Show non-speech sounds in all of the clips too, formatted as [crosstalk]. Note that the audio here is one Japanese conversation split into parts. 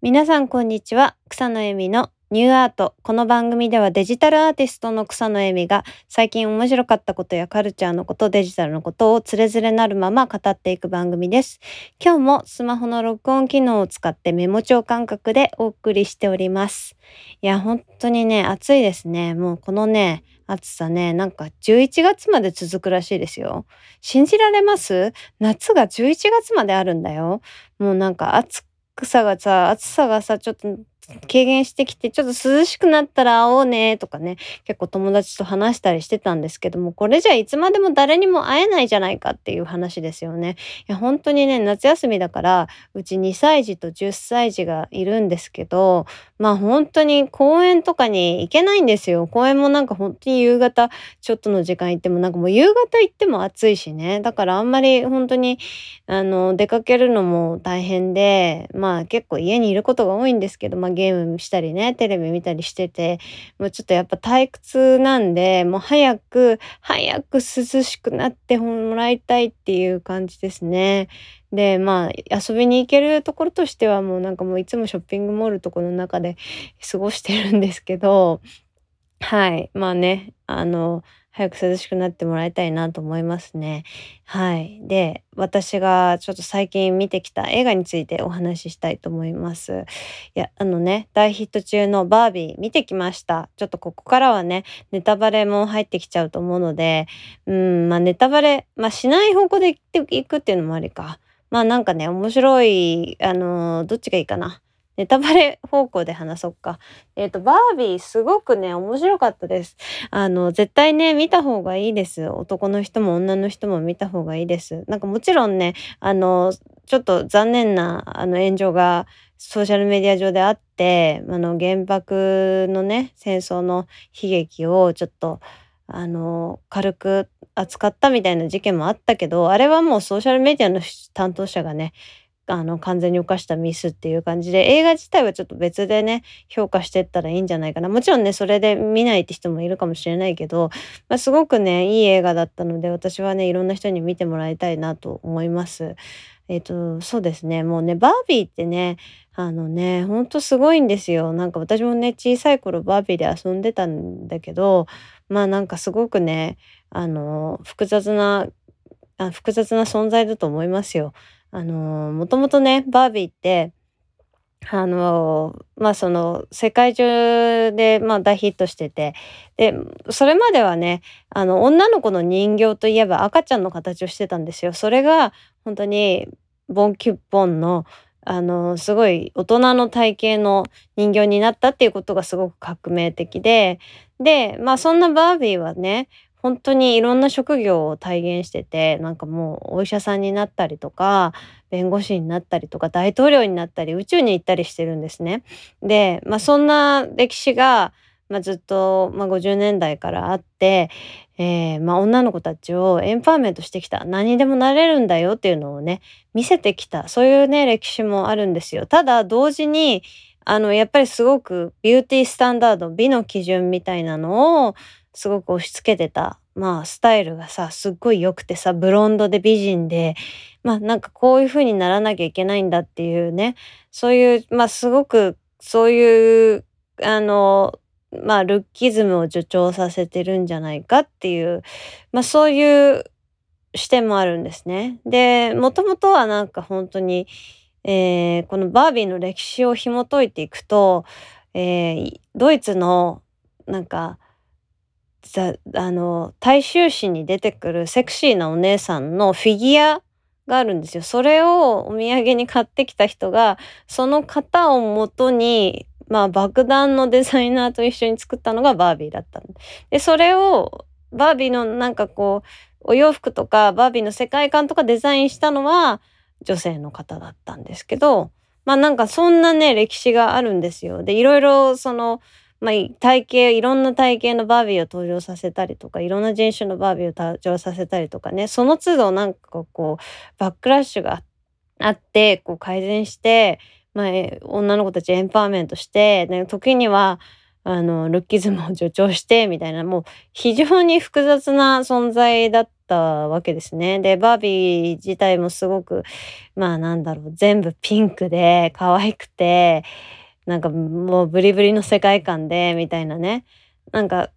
皆さんこんにちは。草野恵美のニューアート。この番組ではデジタルアーティストの草野恵美が最近面白かったことやカルチャーのことデジタルのことをつれづれなるまま語っていく番組です。今日もスマホの録音機能を使ってメモ帳感覚でお送りしております。いや本当にね暑いですね。もうこのね暑さね、なんか11月まで続くらしいですよ。信じられます？夏が11月まであるんだよ。もうなんか暑草がさ、暑さがさ、ちょっと軽減してきて、ちょっと涼しくなったら会おうねとかね、結構友達と話したりしてたんですけども、これじゃいつまでも誰にも会えないじゃないかっていう話ですよね。いや、本当にね、夏休みだから、うち2歳児と10歳児がいるんですけど、まあ本当に公園とかに行けないんですよ。公園もなんか本当に夕方ちょっとの時間行ってもなんかもう夕方行っても暑いしね。だからあんまり本当にあの出かけるのも大変で、まあ結構家にいることが多いんですけど、まあゲームしたりね、テレビ見たりしてて、もうちょっとやっぱ退屈なんで、もう早く早く涼しくなってもらいたいっていう感じですね。で、まあ、遊びに行けるところとしてはもうなんかもういつもショッピングモールとこの中で過ごしてるんですけど、はい。まあね、あの、早く涼しくなってもらいたいなと思いますね。はい。で、私がちょっと最近見てきた映画についてお話ししたいと思います。いや、あのね、大ヒット中のバービー見てきました。ちょっとここからはね、ネタバレも入ってきちゃうと思うので、うん、まあネタバレ、まあしない方向でいくっていうのもありか。まあなんかね、面白い、あのー、どっちがいいかな。ネタバレ方向で話そうか。えっ、ー、と、バービーすごくね、面白かったです。あの、絶対ね、見た方がいいです。男の人も女の人も見た方がいいです。なんかもちろんね、あの、ちょっと残念なあの炎上がソーシャルメディア上であって、あの、原爆のね、戦争の悲劇をちょっと、あの、軽く扱ったみたいな事件もあったけど、あれはもうソーシャルメディアの担当者がね、あの、完全に犯したミスっていう感じで、映画自体はちょっと別でね、評価してったらいいんじゃないかな。もちろんね、それで見ないって人もいるかもしれないけど、まあ、すごくね、いい映画だったので、私はね、いろんな人に見てもらいたいなと思います。えっ、と、そうですね。もうね、バービーってね、あのね、ほんとすごいんですよ。なんか私もね、小さい頃バービーで遊んでたんだけど、まあなんかすごくね、あの、複雑な、あ複雑な存在だと思いますよ。あの、もともとね、バービーって、あの、まあその、世界中で、ま大ヒットしてて、で、それまではね、あの、女の子の人形といえば赤ちゃんの形をしてたんですよ。それが、本当に、ボンキュッポンの、あの、すごい大人の体型の人形になったっていうことがすごく革命的で、で、まあそんなバービーはね、本当にいろんな職業を体現してて、なんかもうお医者さんになったりとか、弁護士になったりとか、大統領になったり、宇宙に行ったりしてるんですね。で、まあそんな歴史が、まあ、ずっと、まあ、50年代からあって、えー、まあ、女の子たちをエンパワーメントしてきた何でもなれるんだよっていうのをね見せてきたそういうね歴史もあるんですよ。ただ同時にあのやっぱりすごくビューティースタンダード美の基準みたいなのをすごく押し付けてたまあスタイルがさすっごい良くてさブロンドで美人でまあなんかこういう風にならなきゃいけないんだっていうねそういうまあすごくそういうあのまあ、ルッキズムを助長させてるんじゃないかっていう、まあ、そういう視点もあるんですね。で、もともとはなんか本当に、えー、このバービーの歴史を紐解いていくと、えー、ドイツのなんかあの大衆誌に出てくるセクシーなお姉さんのフィギュアがあるんですよ。それをお土産に買ってきた人がその型をもとにまあ爆弾のデザイナーと一緒に作ったのがバービーだったでそれをバービーのなんかこうお洋服とかバービーの世界観とかデザインしたのは女性の方だったんですけどまあなんかそんなね歴史があるんですよ。でいろいろそのまあ、体型いろんな体型のバービーを登場させたりとかいろんな人種のバービーを登場させたりとかねその都度なんかこうバックラッシュがあってこう改善してまあ、女の子たちエンパワーメントして、ね、時にはあのルッキズムを助長してみたいなもう非常に複雑な存在だったわけですね。でバービー自体もすごくまあなんだろう全部ピンクで可愛くてなんかもうブリブリの世界観でみたいなね。なんか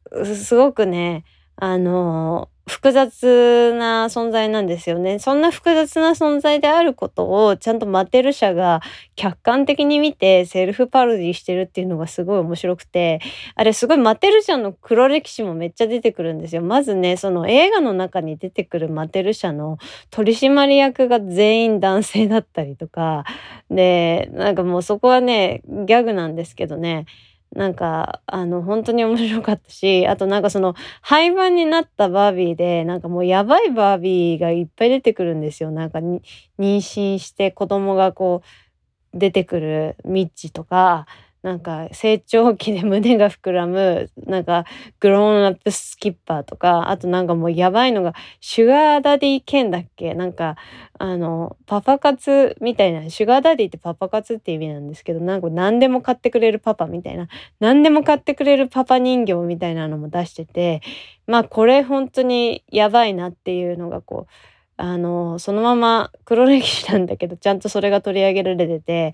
すごくねあの複雑な存在なんですよね。そんな複雑な存在であることをちゃんとマテル社が客観的に見てセルフパロディしてるっていうのがすごい面白くてあれすごいマテル社の黒歴史もめっちゃ出てくるんですよ。まずねその映画の中に出てくるマテル社の取締役が全員男性だったりとかでなんかもうそこはねギャグなんですけどねなんかあの本当に面白かったしあとなんかその廃盤になったバービーでなんかもうやばいバービーがいっぱい出てくるんですよ。なんか妊娠して子供がこう出てくるミッチとかなんか成長期で胸が膨らむなんかグローンアップスキッパーとかあとなんかもうやばいのがシュガーダディケンだっけ？なんかあのパパ活みたいなシュガーダディってパパ活って意味なんですけどなんか何でも買ってくれるパパみたいな何でも買ってくれるパパ人形みたいなのも出しててまあこれ本当にやばいなっていうのがこうあのそのまま黒歴史なんだけどちゃんとそれが取り上げられてて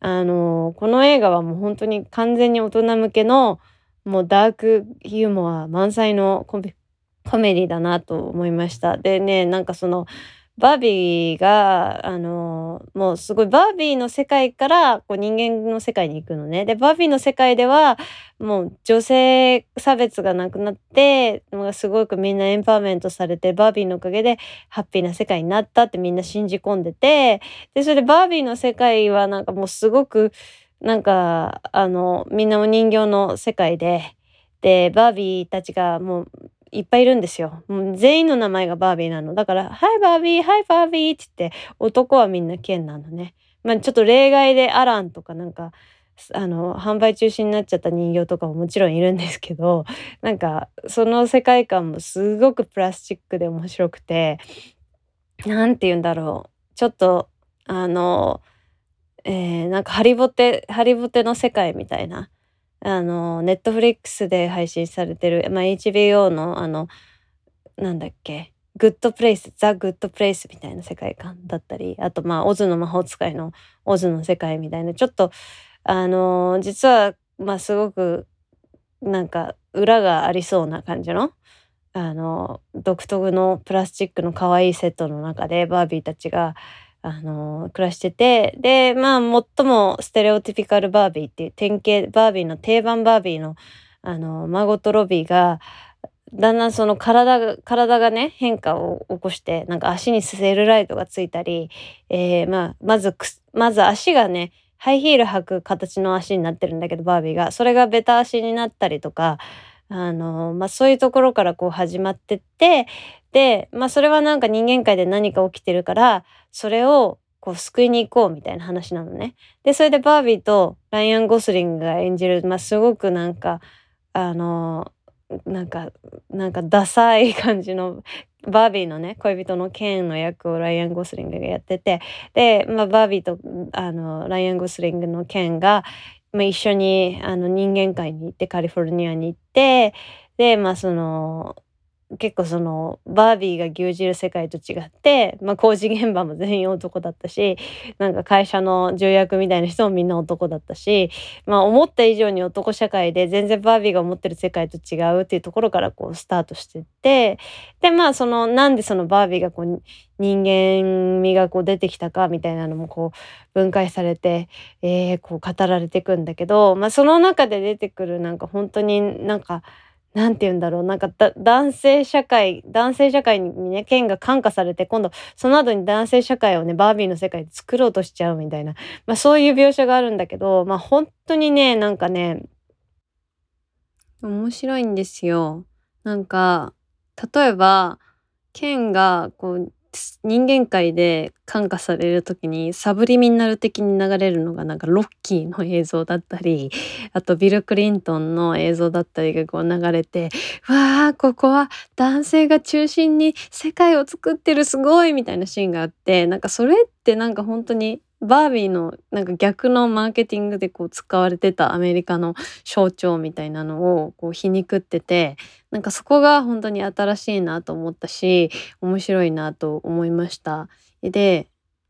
あのこの映画はもう本当に完全に大人向けのもうダークユーモア満載のコメディだなと思いました。でねなんかそのバービーがあのもうすごいバービーの世界からこう人間の世界に行くのね。でバービーの世界ではもう女性差別がなくなってすごくみんなエンパワーメントされてバービーのおかげでハッピーな世界になったってみんな信じ込んでてでそれでバービーの世界はなんかもうすごくなんかあのみんなお人形の世界ででバービーたちがもういっぱいいるんですよ。もう全員の名前がバービーなの。だから、ハイバービー、ハイバービーって言って、男はみんなケンなのね。まあちょっと例外でアランとかなんか、あの、販売中止になっちゃった人形とかももちろんいるんですけど、[laughs] なんか、その世界観もすごくプラスチックで面白くて、何て言うんだろう。ちょっと、あの、えー、なんかハリボテ、ハリボテの世界みたいな。あの、ネットフリックスで配信されてる、まあ、HBO の、あの、なんだっけ、グッドプレイス、ザ・グッドプレイスみたいな世界観だったり、あと、まあ、オズの魔法使いのオズの世界みたいな、ちょっと、あの、実は、まあ、すごく、なんか、裏がありそうな感じの、あの、独特のプラスチックの可愛いセットの中で、バービーたちが、あの暮らしててでまあ最もステレオティピカルバービーっていう典型バービーの定番バービーのあのマゴット・ロビーがだんだんその体が体がね変化を起こしてなんか足にセルライトがついたり、えー、まあまずまず足がねハイヒール履く形の足になってるんだけどバービーが。それがベタ足になったりとかあの、まあ、そういうところからこう始まってってで、まあ、それはなんか人間界で何か起きてるからそれをこう救いに行こうみたいな話なのね。でそれでバービーとライアン・ゴスリングが演じる、まあ、すごくなんかあのなんかなんかダサい感じのバービーのね恋人のケンの役をライアン・ゴスリングがやっててで、まあ、バービーとあのライアン・ゴスリングのケンが、まあ、一緒にあの人間界に行ってカリフォルニアに行ってでまあその結構そのバービーが牛耳る世界と違って、まあ、工事現場も全員男だったしなんか会社の重役みたいな人もみんな男だったし、まあ、思った以上に男社会で全然バービーが思ってる世界と違うっていうところからこうスタートしてってでまあそのなんでそのバービーがこう人間味がこう出てきたかみたいなのもこう分解されて、えー、こう語られていくんだけど、まあ、その中で出てくるなんか本当になんか。なんて言うんだろうなんか男性社会男性社会にね剣が感化されて今度その後に男性社会をねバービーの世界で作ろうとしちゃうみたいな、まあ、そういう描写があるんだけどまあ本当にねなんかね面白いんですよ。なんか例えば剣がこう人間界で感化される時にサブリミナル的に流れるのがなんかロッキーの映像だったりあとビル・クリントンの映像だったりがこう流れてわあここは男性が中心に世界を作ってるすごいみたいなシーンがあってなんかそれってなんか本当にバービーのなんか逆のマーケティングでこう使われてたアメリカの象徴みたいなのをこう皮肉っててなんかそこが本当に新しいなと思ったし面白いなと思いました。で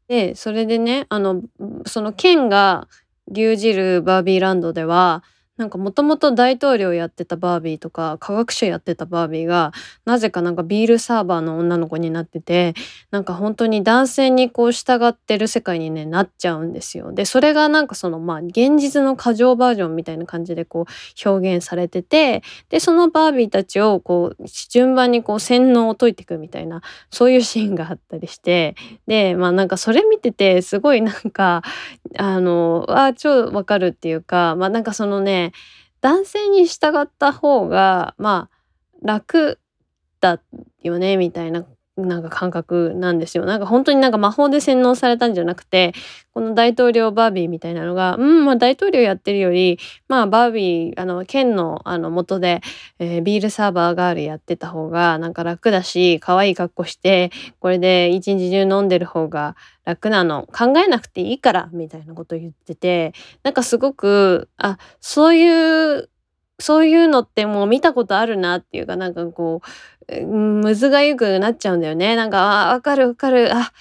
でそれでねあのその剣が牛耳るバービーランドではなんかもともと大統領やってたバービーとか科学者やってたバービーがなぜかなんかビールサーバーの女の子になっててなんか本当に男性にこう従ってる世界にねなっちゃうんですよ。でそれがなんかそのまあ現実の過剰バージョンみたいな感じでこう表現されててでそのバービーたちをこう順番にこう洗脳を解いていくみたいなそういうシーンがあったりしてでまあなんかそれ見ててすごいなんかあのあ超わかるっていうかまあなんかそのね男性に従った方がまあ楽だよねみたいななんか感覚なんですよ。なんか本当になんか魔法で洗脳されたんじゃなくてこの大統領バービーみたいなのがうんまあ大統領やってるよりまあバービーあの県のあの元で、えー、ビールサーバーガールやってた方がなんか楽だし可愛い格好してこれで一日中飲んでる方が楽なの考えなくていいからみたいなこと言っててなんかすごくあそういうそういうのってもう見たことあるなっていうかなんかこうむずがゆくなっちゃうんだよね。なんかあわかるわかるあ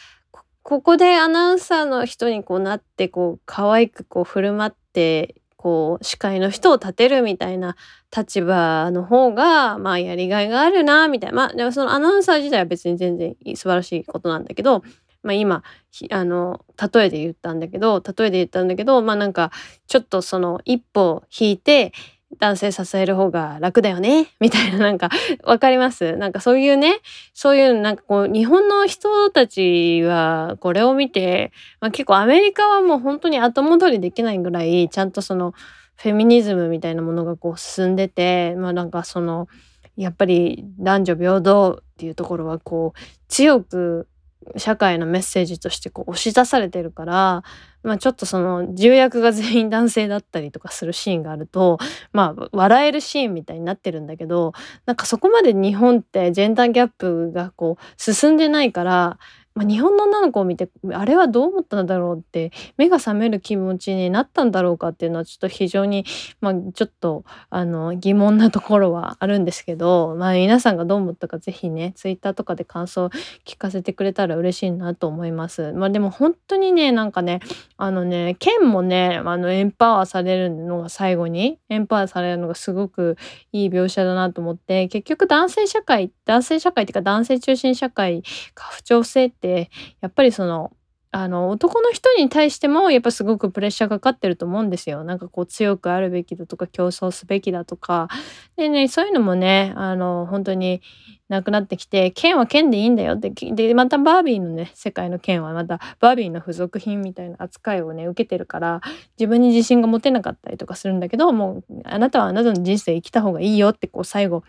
ここでアナウンサーの人にこうなってこう可愛くこう振る舞ってこう司会の人を立てるみたいな立場の方がまあやりがいがあるなみたいなまあでもそのアナウンサー自体は別に全然素晴らしいことなんだけどまあ、今あの例えで言ったんだけど例えで言ったんだけどまあなんかちょっとその一歩引いて男性支える方が楽だよね。[laughs] みたいななんか分かります？なんかそういうねそういうなんかこう日本の人たちはこれを見て、まあ、結構アメリカはもう本当に後戻りできないぐらいちゃんとそのフェミニズムみたいなものがこう進んでてまあなんかそのやっぱり男女平等っていうところはこう強く社会のメッセージとしてこう押し出されてるから、まあ、ちょっとその重役が全員男性だったりとかするシーンがあるとまあ笑えるシーンみたいになってるんだけどなんかそこまで日本ってジェンダーギャップがこう進んでないからまあ、日本の女の子を見てあれはどう思ったんだろうって目が覚める気持ちになったんだろうかっていうのはちょっと非常に、まあ、ちょっとあの疑問なところはあるんですけど、まあ、皆さんがどう思ったか是非ねツイッターとかで感想聞かせてくれたら嬉しいなと思います。まあ、でも本当にねなんかねあのね剣もねあのエンパワーされるのが最後にエンパワーされるのがすごくいい描写だなと思って結局男性社会男性社会っていうか男性中心社会家父長制っててやっぱりそのあの男の人に対してもやっぱすごくプレッシャーかかってると思うんですよ。なんかこう強くあるべきだとか競争すべきだとかでねそういうのもねあの本当になくなってきて剣は剣でいいんだよってでまたバービーのね世界の剣はまたバービーの付属品みたいな扱いをね受けてるから自分に自信が持てなかったりとかするんだけどもうあなたはあなたの人生生きた方がいいよってこう最後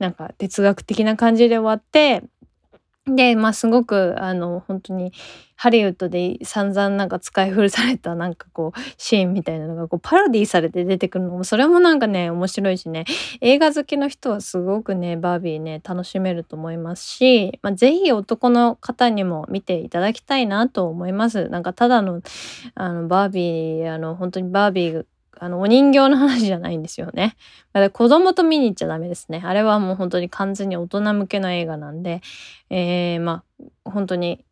なんか哲学的な感じで終わってで、まあ、すごくあの本当にハリウッドで散々なんか使い古された [laughs] なんかこうシーンみたいなのがこうパロディされて出てくるのもそれもなんかね面白いしね映画好きの人はすごくねバービーね楽しめると思いますし、まあ、是非男の方にも見ていただきたいなと思います。なんかただのあのバービーあの本当にバービーあのお人形の話じゃないんですよね。[laughs] 子供と見に行っちゃダメですね。あれはもう本当に完全に大人向けの映画なんで、えー、まあ本当に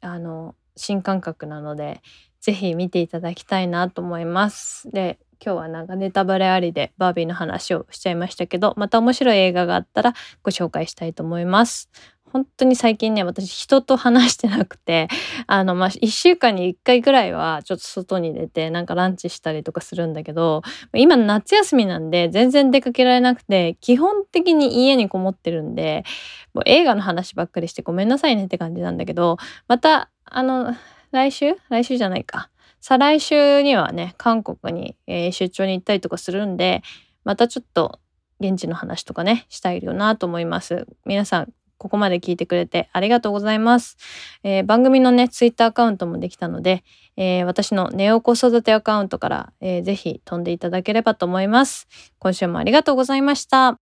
あの新感覚なので是非見ていただきたいなと思います。で今日はなんかネタバレありでバービーの話をしちゃいましたけどまた面白い映画があったらご紹介したいと思います。本当に最近ね私人と話してなくて [laughs] あのまあ1週間に1回ぐらいはちょっと外に出てなんかランチしたりとかするんだけど今夏休みなんで全然出かけられなくて基本的に家にこもってるんでもう映画の話ばっかりしてごめんなさいねって感じなんだけどまたあの来週？来週じゃないか再来週にはね韓国に、えー、出張に行ったりとかするんでまたちょっと現地の話とかねしたいよなと思います。皆さんここまで聞いてくれてありがとうございます。えー、番組のね、ツイッターアカウントもできたので、えー、私のネオ子育てアカウントから、えー、ぜひ飛んでいただければと思います。今週もありがとうございました。